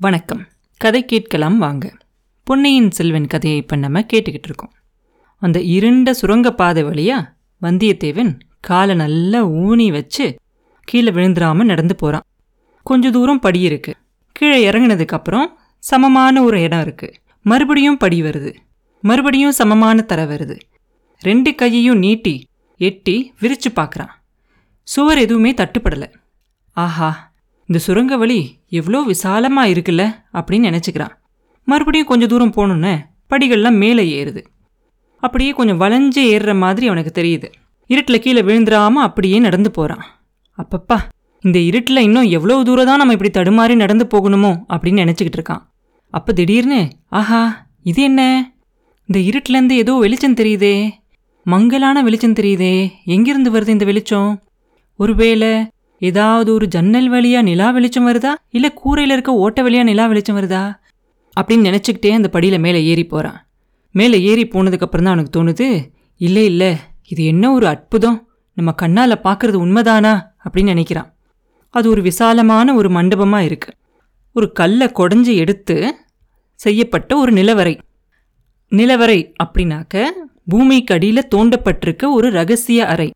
வணக்கம். கதை கேட்கலாம் வாங்க. பொன்னையின் செல்வன் கதையை இப்போ நம்ம கேட்டுக்கிட்டு இருக்கோம். அந்த இருண்ட சுரங்கப்பாதை வழியா வந்தியத்தேவன் காலை நல்லா ஊனி வச்சு கீழே விழுந்துராம நடந்து போகிறான் கொஞ்ச தூரம் படி இருக்கு. கீழே இறங்கினதுக்கப்புறம் சமமான ஒரு இடம் இருக்கு. மறுபடியும் படி வருது. மறுபடியும் சமமான தர வருது. ரெண்டு கையையும் நீட்டி எட்டி விரிச்சு பார்க்குறான் சுவர் எதுவுமே தட்டுப்படலை. ஆஹா இந்த சுரங்க வழி எவ்வளோ விசாலமாக இருக்குல்ல அப்படின்னு நினச்சிக்கிறான். மறுபடியும் கொஞ்சம் தூரம் போகணுன்னு படிகள்லாம் மேலே ஏறுது. அப்படியே கொஞ்சம் வளைஞ்சு ஏறுற மாதிரி அவனுக்கு தெரியுது. இருட்டில் கீழே விழுந்துடாமல் அப்படியே நடந்து போகிறான் அப்பப்பா இந்த இருட்டில் இன்னும் எவ்வளோ தூரம் தான் நம்ம இப்படி தடுமாறி நடந்து போகணுமோ அப்படின்னு நினச்சிக்கிட்டு இருக்கான். அப்போ திடீர்னு ஆஹா இது என்ன? இந்த இருட்டிலேருந்து ஏதோ வெளிச்சம் தெரியுதே. மங்கலான வெளிச்சம் தெரியுதே. எங்கிருந்து வருது இந்த வெளிச்சம்? ஒருவேளை ஏதாவது ஒரு ஜன்னல் வழியா நிலா வெளிச்சம் வருதா? இல்ல கூரையில இருக்க ஓட்ட வழியா நிலா வெளிச்சம் வருதா? அப்படின்னு நினச்சிக்கிட்டே அந்த படியில மேலே ஏறி போறான். மேலே ஏறி போனதுக்கு அப்புறம் தான் அவனுக்கு தோணுது இல்லை இல்லை இது என்ன ஒரு அற்புதம்? நம்ம கண்ணால பார்க்கறது உண்மைதானா? அப்படின்னு நினைக்கிறான். அது ஒரு விசாலமான ஒரு மண்டபமா இருக்கு. ஒரு கல்லை குடஞ்சி எடுத்து செய்யப்பட்ட ஒரு நிலவரை. நிலவரை அப்படின்னாக்க பூமிக்கு அடியில் தோண்டப்பட்டிருக்க ஒரு ரகசிய அறை.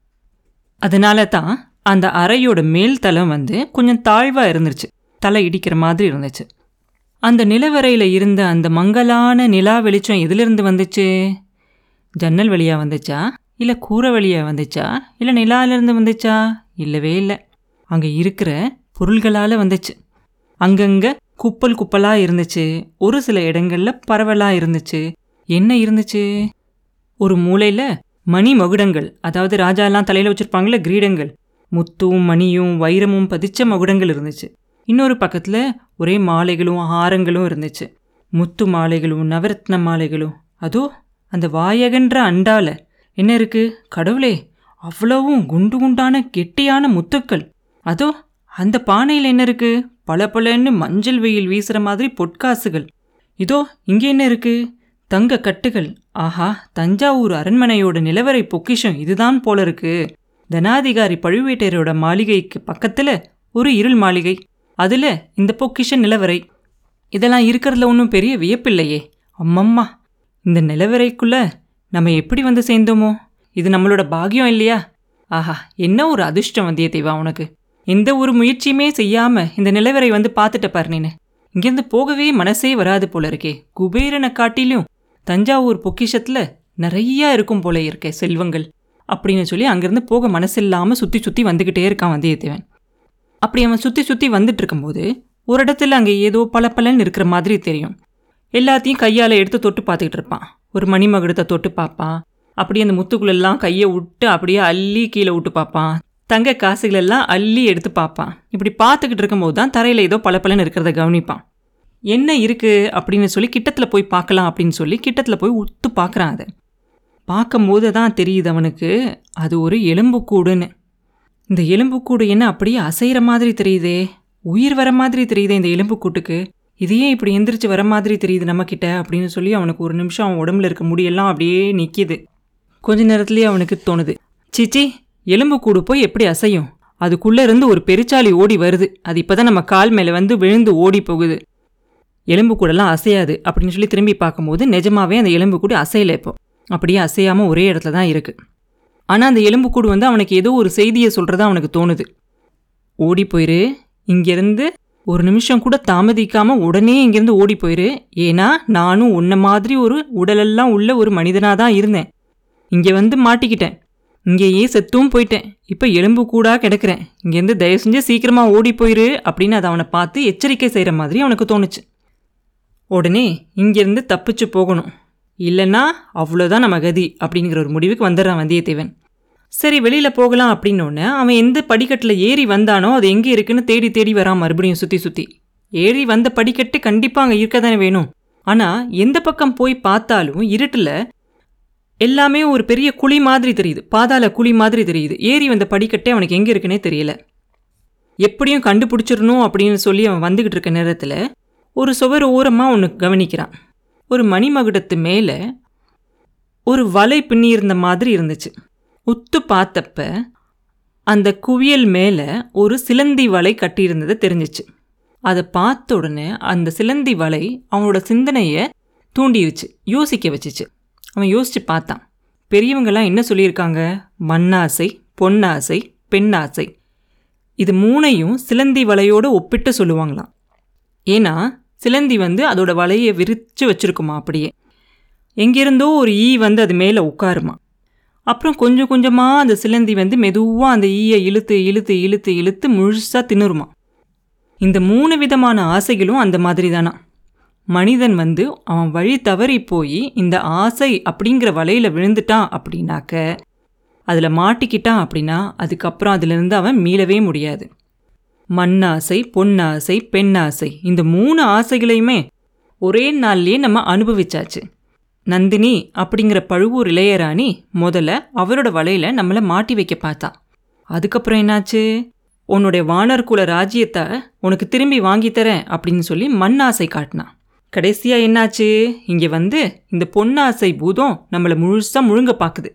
அதனால தான் அந்த அறையோட மேல் தளம் வந்து கொஞ்சம் தாழ்வாக இருந்துச்சு. தலை இடிக்கிற மாதிரி இருந்துச்சு. அந்த நிலவரையில் இருந்த அந்த மங்கலான நிலா வெளிச்சம் எதிலிருந்து வந்துச்சு? ஜன்னல் வழியாக வந்துச்சா? இல்லை கூரை வழியாக வந்துச்சா? இல்லை நிலாவிலிருந்து வந்துச்சா? இல்லவே இல்லை. அங்கே இருக்கிற பொருள்களால் வந்துச்சு. அங்கங்கே குப்பல் குப்பலாக இருந்துச்சு. ஒரு சில இடங்களில் பரவலாக இருந்துச்சு. என்ன இருந்துச்சு? ஒரு மூலையில் மணி மகுடங்கள் அதாவது ராஜாலாம் தலையில் வச்சுருப்பாங்களே கிரீடங்கள் முத்தும் மணியும் வைரமும் பதிச்ச மகுடங்கள் இருந்துச்சு. இன்னொரு பக்கத்தில் ஒரே மாலைகளும் ஆரங்களும் இருந்துச்சு. முத்து மாலைகளும் நவரத்ன மாலைகளும். அதோ அந்த வாயகன்ற அண்டால. என்ன இருக்கு? கடவுளே அவ்வளவும் குண்டு குண்டான கெட்டியான முத்துக்கள். அதோ அந்த பானையில் என்ன இருக்கு? பளபளன்னு மஞ்சள் வெயில் வீசுற மாதிரி பொற்காசுகள். இதோ இங்கே என்ன இருக்கு? தங்க கட்டுகள். ஆஹா தஞ்சாவூர் அரண்மனையோட நிலவரை பொக்கிஷம் இதுதான் போல இருக்கு. தனாதிகாரி பழுவேட்டையரோட மாளிகைக்கு பக்கத்தில் ஒரு இருள் மாளிகை. அதில் இந்த பொக்கிஷ நிலவரை. இதெல்லாம் இருக்கிறதுல ஒன்றும் பெரிய வியப்பில்லையே. அம்மம்மா இந்த நிலவரைக்குள்ளே நம்ம எப்படி வந்து சேர்ந்தோமோ? இது நம்மளோட பாக்கியம் இல்லையா? ஆஹா என்ன ஒரு அதிர்ஷ்டம் வந்தியத்தேவா உனக்கு. எந்த ஒரு முயற்சியுமே செய்யாமல் இந்த நிலவரை வந்து பார்த்துட்ட பாரு நீனு. இங்கேருந்து போகவே மனசே வராது போல இருக்கே. குபேரனை காட்டிலும் தஞ்சாவூர் பொக்கிஷத்தில் நிறையா இருக்கும் போல இருக்கே செல்வங்கள். அப்படின்னு சொல்லி அங்கேருந்து போக மனசில்லாமல் சுற்றி சுற்றி வந்துக்கிட்டே இருக்கான் வந்தியத்தேவன். அப்படி அவன் சுற்றி சுற்றி வந்துட்டு இருக்கும்போது ஒரு இடத்துல அங்கே ஏதோ பல பலன்னு இருக்கிற மாதிரி தெரியும். எல்லாத்தையும் கையால் எடுத்து தொட்டு பார்த்துக்கிட்டு இருப்பான். ஒரு மணிமகுடத்தை தொட்டு பார்ப்பான். அப்படியே அந்த முத்துக்குள்ளெல்லாம் கையை விட்டு அப்படியே அள்ளி கீழே விட்டு பார்ப்பான். தங்க காசுகளெல்லாம் அள்ளி எடுத்து பார்ப்பான். இப்படி பார்த்துக்கிட்டு இருக்கும்போது தான் தரையில் ஏதோ பல பலன்னு இருக்கிறத கவனிப்பான். என்ன இருக்குது அப்படின்னு சொல்லி கிட்டத்தில் போய் பார்க்கலாம் அப்படின்னு சொல்லி கிட்டத்தில் போய் உத்து பார்க்குறான் அதை. பார்க்கும்போது தான் தெரியுது அவனுக்கு. அது ஒரு எலும்புக்கூடுன்னு. இந்த எலும்புக்கூடு என்ன அப்படியே அசைகிற மாதிரி தெரியுதே. உயிர் வர மாதிரி தெரியுதே இந்த எலும்புக்கூட்டுக்கு. இது ஏன் இப்படி எந்திரிச்சு வர மாதிரி தெரியுது நம்மக்கிட்ட அப்படின்னு சொல்லி அவனுக்கு ஒரு நிமிஷம் அவன் உடம்புல இருக்க முடியெல்லாம் அப்படியே நிற்கிது கொஞ்ச நேரத்துலேயே அவனுக்கு தோணுது. சீச்சி எலும்புக்கூடு போய் எப்படி அசையும்? அதுக்குள்ளே இருந்து ஒரு பெருச்சாளி ஓடி வருது. அது இப்போ தான் நம்ம கால் மேலே வந்து விழுந்து ஓடி போகுது. எலும்பு கூடலாம் அசையாது அப்படின்னு சொல்லி திரும்பி பார்க்கும்போது நிஜமாவே அந்த எலும்பு கூடு அசையலை இப்போ. அப்படியே அசையாமல் ஒரே இடத்துல தான் இருக்குது ஆனால் அந்த எலும்புக்கூடு வந்து அவனுக்கு ஏதோ ஒரு செய்தியை சொல்கிறதா அவனுக்கு தோணுது. ஓடி போயிரு. இங்கேருந்து ஒரு நிமிஷம் கூட தாமதிக்காமல் உடனே இங்கேருந்து ஓடி போயிரு. ஏன்னா நானும் உன்ன மாதிரி ஒரு உடலெல்லாம் உள்ள ஒரு மனிதனாக தான் இருந்தேன். இங்கே வந்து மாட்டிக்கிட்டேன். இங்கேயே செத்தும் போயிட்டேன். இப்போ எலும்பு கூடாக கிடக்கிறேன். இங்கேருந்து தயவு செஞ்சு சீக்கிரமாக ஓடி போயிரு அப்படின்னு அதை அவனை பார்த்து எச்சரிக்கை செய்கிற மாதிரி அவனுக்கு தோணுச்சு. உடனே இங்கேருந்து தப்பிச்சு போகணும். இல்லைன்னா அவ்வளோதான் நம்ம கதி அப்படிங்கிற ஒரு முடிவுக்கு வந்துடுறான் வந்தியத்தேவன். சரி வெளியில் போகலாம் அப்படின்னோடனே அவன் எந்த படிக்கட்டில் ஏறி வந்தானோ அது எங்கே இருக்குன்னு தேடி தேடி வரான் மறுபடியும் சுற்றி சுற்றி ஏறி வந்த படிக்கட்டு கண்டிப்பாக அங்கே இருக்க தானே வேணும். ஆனால் எந்த பக்கம் போய் பார்த்தாலும் இருட்டில் எல்லாமே ஒரு பெரிய குழி மாதிரி தெரியுது. பாதாள குழி மாதிரி தெரியுது. ஏறி வந்த படிக்கட்டே அவனுக்கு எங்கே இருக்குன்னே தெரியல. எப்படியும் கண்டுபிடிச்சிடணும் அப்படின்னு சொல்லி அவன் வந்துக்கிட்டு இருக்க நேரத்தில் ஒரு சுவர் ஓரமாக ஒன்று கவனிக்கிறான். ஒரு மணிமகுடத்து மேலே ஒரு வலை பின்னியிருந்த மாதிரி இருந்துச்சு. உத்து பார்த்தப்ப அந்த குவியல் மேலே ஒரு சிலந்தி வலை கட்டியிருந்தது தெரிஞ்சிச்சு. அதை பார்த்த உடனே அந்த சிலந்தி வலை அவனோட சிந்தனையை தூண்டிருச்சு யோசிக்க வச்சுச்சு. அவன் யோசித்து பார்த்தான். பெரியவங்கெல்லாம் என்ன சொல்லியிருக்காங்க? மண்ணாசை பொன்னாசை பெண்ணாசை. இது மூணையும் சிலந்தி வலையோடு ஒப்பிட்டு சொல்லுவாங்களாம். ஏன்னா சிலந்தி வந்து அதோட வலையை விரித்து வச்சுருக்குமா அப்படியே. எங்கிருந்தோ ஒரு ஈ வந்து அது மேலே உட்காருமா. அப்புறம் கொஞ்சம் கொஞ்சமாக அந்த சிலந்தி வந்து மெதுவாக அந்த ஈயை இழுத்து இழுத்து இழுத்து இழுத்து முழுசாக தின்னுருமா. இந்த மூணு விதமான ஆசைகளும் அந்த மாதிரி தானா மனிதன் வந்து அவன் வழி தவறி போய் இந்த ஆசை அப்படிங்கிற வலையில் விழுந்துட்டான் அப்படின்னாக்க அதில் மாட்டிக்கிட்டான் அப்படின்னா அதுக்கப்புறம் அதிலிருந்து அவன் மீளவே முடியாது. மண்ணாசை பொன்னாசை பெண்ணாசை. இந்த மூணு ஆசைகளையுமே ஒரே நாள்லயே நம்ம அனுபவிச்சாச்சு. நந்தினி அப்படிங்கிற பழுவூர் இளையராணி முதல்ல அவரோட வலையில நம்மளை மாட்டி வைக்க பார்த்தா. அதுக்கப்புறம் என்னாச்சு? உன்னுடைய வானர்குல ராஜ்யத்தை உனக்கு திரும்பி வாங்கித்தரேன் அப்படின்னு சொல்லி மண்ணாசை காட்டினான் கடைசியா என்னாச்சு? இங்க வந்து இந்த பொன்னாசை பூதம் நம்மளை முழுசா முழுங்க பார்க்குது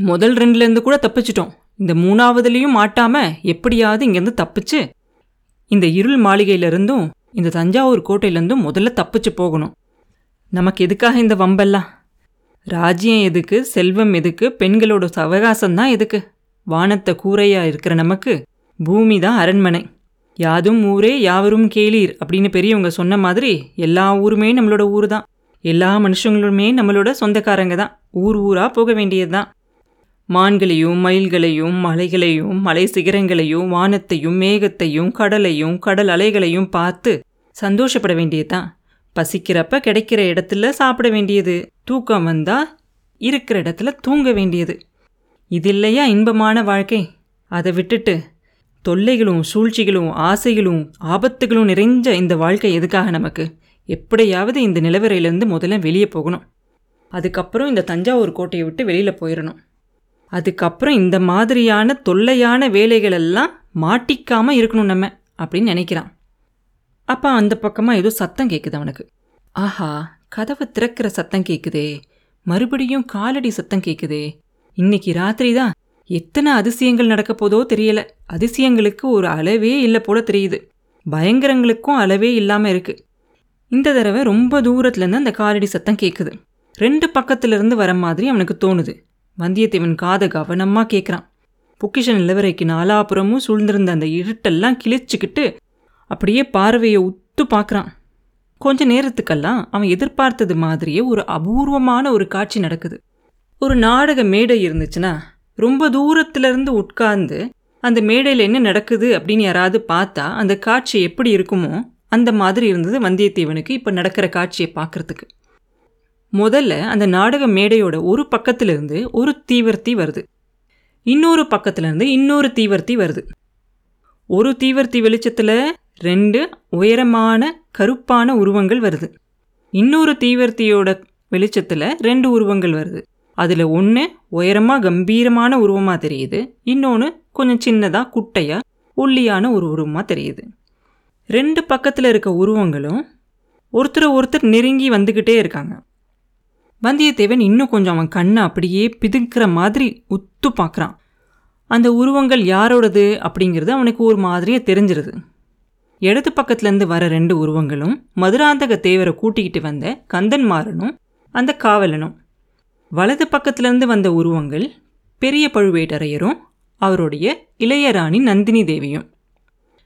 முதல் ரெண்டுலேருந்து கூட தப்பிச்சிட்டோம். இந்த மூணாவதுலேயும் மாட்டாம எப்படியாவது இங்கேருந்து தப்பிச்சு இந்த இருள் மாளிகையிலிருந்தும் இந்த தஞ்சாவூர் கோட்டையிலேருந்தும் முதல்ல தப்பிச்சு போகணும். நமக்கு எதுக்காக இந்த வம்பெல்லாம்? ராஜ்யம் எதுக்கு? செல்வம் எதுக்கு? பெண்களோட அவகாசம் தான் எதுக்கு? வானத்தை கூரையா இருக்கிற நமக்கு பூமி தான் அரண்மனை. யாதும் ஊரே யாவரும் கேளீர் அப்படின்னு பெரியவங்க சொன்ன மாதிரி எல்லா ஊருமே நம்மளோட ஊர் தான் எல்லா மனுஷங்களுமே நம்மளோட சொந்தக்காரங்க தான். ஊர் ஊராக போக வேண்டியது தான் மான்களையும் மயில்களையும் மலைகளையும் மலை சிகரங்களையும் வானத்தையும் மேகத்தையும் கடலையும் கடல் அலைகளையும் பார்த்து சந்தோஷப்பட வேண்டியதுதான். பசிக்கிறப்ப கிடைக்கிற இடத்துல சாப்பிட வேண்டியது தூக்கம் வந்தா இருக்கிற இடத்துல தூங்க வேண்டியது. இது இல்லையா இன்பமான வாழ்க்கை? அதை விட்டுட்டு தொல்லைகளும் சூழ்ச்சிகளும் ஆசைகளும் ஆபத்துகளும் நிறைஞ்ச இந்த வாழ்க்கை எதுக்காக நமக்கு? எப்படியாவது இந்த நிலவரையிலேருந்து முதல்ல வெளியே போகணும். அதுக்கப்புறம் இந்த தஞ்சாவூர் கோட்டையை விட்டு வெளியில் போயிடணும் அதுக்கப்புறம் இந்த மாதிரியான தொல்லையான வேலைகளெல்லாம் மாட்டிக்காமல் இருக்கணும் நம்ம அப்படின்னு நினைக்கிறான். அப்போ அந்த பக்கமாக ஏதோ சத்தம் கேட்குது அவனுக்கு. ஆஹா கதவை திறக்கிற சத்தம் கேட்குதே மறுபடியும் காலடி சத்தம் கேட்குதே இன்னைக்கு ராத்திரி தான் எத்தனை அதிசயங்கள் நடக்க போதோ தெரியல. அதிசயங்களுக்கு ஒரு அளவே இல்லை போல தெரியுது. பயங்கரங்களுக்கும் அளவே இல்லாமல் இருக்கு. இந்த தடவை ரொம்ப தூரத்துலேருந்து அந்த காலடி சத்தம் கேட்குது ரெண்டு பக்கத்துலேருந்து வர மாதிரி அவனுக்கு தோணுது. வந்தியத்தேவன் காதை கவனமாக கேட்குறான் பொக்கிஷ நிலவரைக்கு நாலாபுறமும் சூழ்ந்திருந்த அந்த இருட்டெல்லாம் கிழிச்சுக்கிட்டு அப்படியே பார்வையை உத்து பார்க்குறான். கொஞ்ச நேரத்துக்கெல்லாம் அவன் எதிர்பார்த்தது மாதிரியே ஒரு அபூர்வமான ஒரு காட்சி நடக்குது. ஒரு நாடக மேடை இருந்துச்சுன்னா ரொம்ப தூரத்துலேருந்து உட்கார்ந்து அந்த மேடையில் என்ன நடக்குது அப்படின்னு யாராவது பார்த்தா அந்த காட்சி எப்படி இருக்குமோ அந்த மாதிரி இருந்தது வந்தியத்தேவனுக்கு இப்போ நடக்கிற காட்சியை பார்க்குறதுக்கு. முதல்ல அந்த நாடக மேடையோட ஒரு பக்கத்திலிருந்து ஒரு தீவர்த்தி வருது. இன்னொரு பக்கத்துலேருந்து இன்னொரு தீவர்த்தி வருது. ஒரு தீவர்த்தி வெளிச்சத்தில் ரெண்டு உயரமான கருப்பான உருவங்கள் வருது. இன்னொரு தீவர்த்தியோட வெளிச்சத்தில் ரெண்டு உருவங்கள் வருது. அதில் ஒன்று உயரமாக கம்பீரமான உருவமாக தெரியுது. இன்னொன்று கொஞ்சம் சின்னதாக குட்டையாக ஒல்லியான ஒரு உருவமாக தெரியுது. ரெண்டு பக்கத்தில் இருக்க உருவங்களும் ஒருத்தரை ஒருத்தர் நெருங்கி வந்துக்கிட்டே இருக்காங்க. வந்தியத்தேவன் இன்னும் கொஞ்சம் அவன் கண்ணை அப்படியே பிதுக்கிற மாதிரி உத்து பார்க்குறான். அந்த உருவங்கள் யாரோடது அப்படிங்கிறது அவனுக்கு ஒரு மாதிரியே தெரிஞ்சிருது. இடது பக்கத்துலேருந்து வர ரெண்டு உருவங்களும் மதுராந்தக தேவரை கூட்டிக்கிட்டு வந்த கந்தன்மாரனும் அந்த காவலனும். வலது பக்கத்துலேருந்து வந்த உருவங்கள் பெரிய பழுவேட்டரையரும் அவருடைய இளையராணி நந்தினி தேவியும்.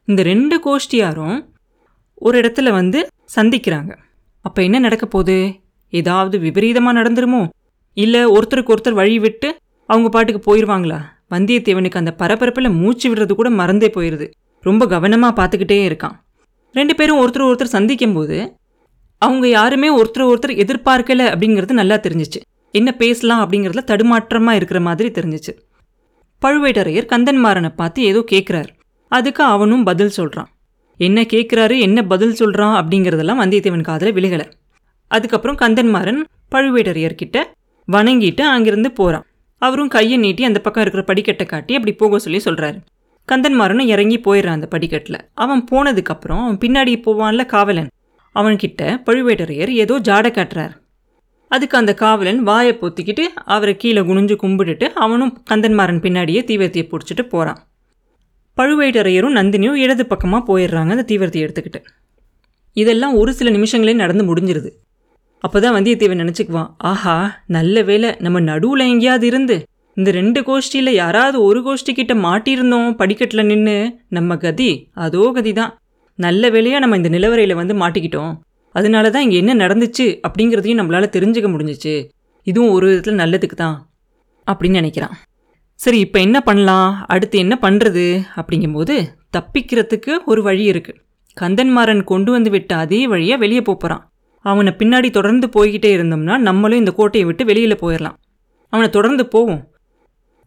இந்த ரெண்டு கோஷ்டியாரும் ஒரு இடத்துல வந்து சந்திக்கிறாங்க. அப்போ என்ன நடக்க போகுது? ஏதாவது விபரீதமாக நடந்துருமோ? இல்லை ஒருத்தருக்கு ஒருத்தர் வழி விட்டு அவங்க பாட்டுக்கு போயிடுவாங்களா வந்தியத்தேவனுக்கு அந்த பரபரப்பில் மூச்சு விடுறது கூட மறந்தே போயிடுது ரொம்ப கவனமாக பார்த்துக்கிட்டே இருக்கான். ரெண்டு பேரும் ஒருத்தர் ஒருத்தர் சந்திக்கும் போது அவங்க யாருமே ஒருத்தர் ஒருத்தர் எதிர்பார்க்கல அப்படிங்கிறது நல்லா தெரிஞ்சிச்சு. என்ன பேசலாம் அப்படிங்கிறதுல தடுமாற்றமாக இருக்கிற மாதிரி தெரிஞ்சிச்சு. பழுவேட்டரையர் கந்தன்மாறனை பார்த்து ஏதோ கேட்குறாரு அதுக்கு அவனும் பதில் சொல்கிறான் என்ன கேட்குறாரு என்ன பதில் சொல்கிறான் அப்படிங்கிறதெல்லாம் வந்தியத்தேவன் காதில் விழுகலை. அதுக்கப்புறம் கந்தன்மாறன் பழுவேட்டரையர்கிட்ட வணங்கிட்டு அங்கிருந்து போகிறான் அவரும் கையை நீட்டி அந்த பக்கம் இருக்கிற படிக்கட்டை காட்டி அப்படி போக சொல்லி சொல்கிறாரு கந்தன்மாறனும் இறங்கி போயிடுறான் அந்த படிக்கட்டில். அவன் போனதுக்கப்புறம் அவன் பின்னாடி போவான்ல காவலன். அவன்கிட்ட பழுவேட்டரையர் ஏதோ ஜாட காட்டுறார். அதுக்கு அந்த காவலன் வாயை பொத்திக்கிட்டு அவரை கீழே குனிஞ்சு கும்பிட்டுட்டு அவனும் கந்தன்மாறன் பின்னாடியே தீவிரத்தையை பிடிச்சிட்டு போகிறான் பழுவேட்டரையரும் நந்தினியும் இடது பக்கமாக போயிடுறாங்க அந்த தீவிரத்தை எடுத்துக்கிட்டு. இதெல்லாம் ஒரு சில நிமிஷங்களே நடந்து முடிஞ்சிருது. அப்போ தான் வந்தியத்தேவன் நினச்சிக்குவான் ஆஹா நல்ல வேலை நம்ம நடுவில் எங்கேயாவது இருந்து இந்த ரெண்டு கோஷ்டியில் யாராவது ஒரு கோஷ்டி கிட்ட மாட்டியிருந்தோம் படிக்கட்டில் நின்று நம்ம கதி அதோ கதி தான் நல்ல வேலையாக நம்ம இந்த நிலவரையில் வந்து மாட்டிக்கிட்டோம். அதனால தான் இங்கே என்ன நடந்துச்சு அப்படிங்கிறதையும் நம்மளால் தெரிஞ்சுக்க முடிஞ்சிச்சு. இதுவும் ஒரு விதத்தில் நல்லதுக்கு தான் அப்படின்னு நினைக்கிறான். சரி இப்போ என்ன பண்ணலாம்? அடுத்து என்ன பண்ணுறது அப்படிங்கும்போது தப்பிக்கிறதுக்கு ஒரு வழி இருக்குது கந்தன்மாறன் கொண்டு வந்து விட்ட அதே வழியாக வெளியே போகிறான் அவனை பின்னாடி தொடர்ந்து போய்கிட்டே இருந்தோம்னா நம்மளும் இந்த கோட்டையை விட்டு வெளியில் போயிடலாம் அவனை தொடர்ந்து போவோம்.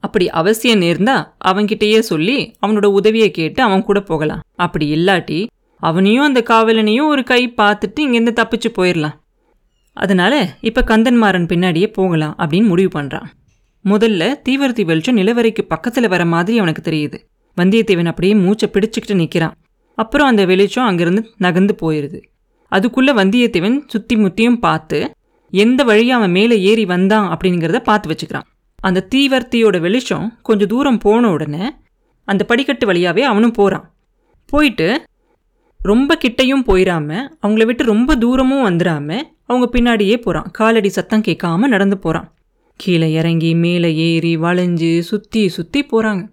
அப்படி அவசியம் நேர்ந்தா அவன்கிட்டயே சொல்லி அவனோட உதவியை கேட்டு அவன் கூட போகலாம். அப்படி இல்லாட்டி அவனையும் அந்த காவலனையும் ஒரு கை பார்த்துட்டு இங்கேருந்து தப்பிச்சு போயிடலாம் அதனால் இப்போ கந்தன்மாறன் பின்னாடியே போகலாம் அப்படின்னு முடிவு பண்ணுறான் முதல்ல தீவிரத்தி வெளிச்சம் நிலவரைக்கு பக்கத்தில் வர மாதிரி அவனுக்கு தெரியுது. வந்தியத்தேவன் அப்படியே மூச்சை பிடிச்சிக்கிட்டு நிற்கிறான் அப்புறம் அந்த வெளிச்சம் அங்கேருந்து நகர்ந்து போயிடுது அதுக்குள்ளே வந்தியத்தேவன் சுற்றி முத்தியும் பார்த்து எந்த வழியாக அவன் மேலே ஏறி வந்தான்? அப்படிங்கிறத பார்த்து வச்சுக்கிறான். அந்த தீவர்த்தியோட வெளிச்சம் கொஞ்சம் தூரம் போன உடனே அந்த படிக்கட்டு வழியாகவே அவனும் போகிறான் போயிட்டு ரொம்ப கிட்டையும் போயிடாம அவங்கள விட்டு ரொம்ப தூரமும் வந்துடாம அவங்க பின்னாடியே போகிறான் காலடி சத்தம் கேட்காம நடந்து போகிறான் கீழே இறங்கி மேலே ஏறி வளைஞ்சு சுற்றி சுற்றி போகிறாங்க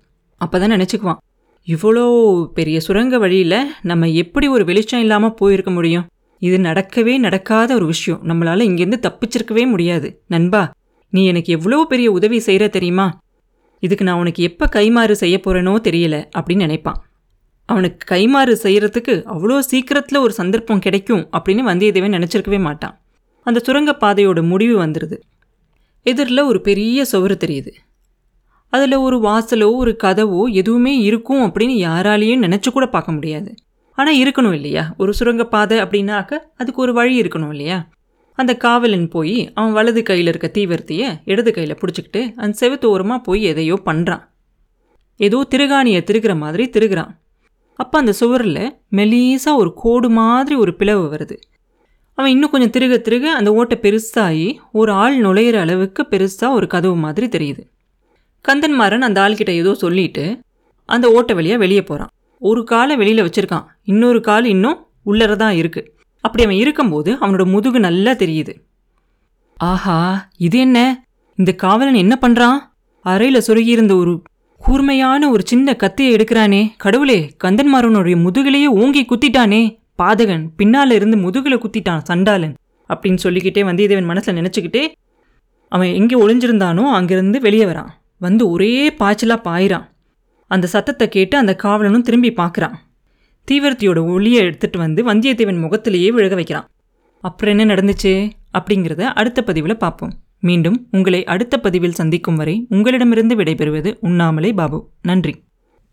அப்போ தான் நினச்சிக்குவான் இவ்வளோ பெரிய சுரங்க வழியில் நம்ம எப்படி ஒரு வெளிச்சம் இல்லாமல் போயிருக்க முடியும்? இது நடக்கவே நடக்காத ஒரு விஷயம். நம்மளால் இங்கேருந்து தப்பிச்சிருக்கவே முடியாது. நண்பா நீ எனக்கு எவ்வளோ பெரிய உதவி செய்கிற தெரியுமா? இதுக்கு நான் உனக்கு எப்போ கைமாறு செய்ய போகிறேனோ தெரியல அப்படின்னு நினைப்பான். அவனுக்கு கைமாறு செய்கிறதுக்கு அவ்வளோ சீக்கிரத்தில் ஒரு சந்தர்ப்பம் கிடைக்கும் அப்படின்னு வந்தியத்தேவன் நினச்சிருக்கவே மாட்டான். அந்த சுரங்கப்பாதையோட முடிவு வந்துடுது எதிரில் ஒரு பெரிய சுவர் தெரியுது. அதில் ஒரு வாசலோ ஒரு கதவோ எதுவுமே இருக்கும் அப்படின்னு யாராலையும் நினச்சி கூட பார்க்க முடியாது. ஆனால் இருக்கணும் இல்லையா? ஒரு சுரங்கப்பாதை அப்படின்னாக்க அதுக்கு ஒரு வழி இருக்கணும் இல்லையா? அந்த காவலன் போய் அவன் வலது கையில் இருக்க தீவிரத்தையை இடது கையில் பிடிச்சிக்கிட்டு அந்த செவத்தோரமாக போய் எதையோ பண்ணுறான் ஏதோ திருகாணியை திருகிற மாதிரி திருகிறான். அப்போ அந்த சுவரில் மெலீஸாக ஒரு கோடு மாதிரி ஒரு பிளவு வருது. அவன் இன்னும் கொஞ்சம் திருக திருக அந்த ஓட்டை பெருசாகி ஒரு ஆள் நுழையிற அளவுக்கு பெருசாக ஒரு கதவு மாதிரி தெரியுது. கந்தன்மாரன் அந்த ஆள்கிட்ட ஏதோ சொல்லிட்டு அந்த ஓட்டை வழியாக வெளியே போகிறான் ஒரு காலை வெளியில் வச்சுருக்கான். இன்னொரு கால் இன்னும் உள்ளர தான் இருக்குது அப்படி அவன் இருக்கும்போது அவனோட முதுகு நல்லா தெரியுது. ஆஹா இது என்ன? இந்த காவலன் என்ன பண்ணுறான் அறையில் சொருகியிருந்த ஒரு கூர்மையான ஒரு சின்ன கத்தியை எடுக்கிறானே. கடவுளே கந்தன்மாரனுடைய முதுகிலேயே ஓங்கி குத்திட்டானே. பாதகன் பின்னால் இருந்து முதுகில் குத்திட்டான் சண்டாளன் அப்படின்னு சொல்லிக்கிட்டே வந்தியத்தேவன் மனசில் நினச்சிக்கிட்டே அவன் எங்கே ஒளிஞ்சிருந்தானோ அங்கேருந்து வெளியே வரான். வந்து ஒரே பாய்ச்சலாக பாயிறான். அந்த சத்தத்தை கேட்டு அந்த காவலனும் திரும்பி பார்க்குறான். தீவிரத்தியோட ஒளியை எடுத்துட்டு வந்து வந்தியத்தேவன் முகத்திலேயே விழுக வைக்கிறான். அப்புறம் என்ன நடந்துச்சு? அப்படிங்கிறத அடுத்த பதிவில் பார்ப்போம். மீண்டும் உங்களை அடுத்த பதிவில் சந்திக்கும் வரை உங்களிடமிருந்து விடைபெறுவது உண்ணாமலே பாபு. நன்றி.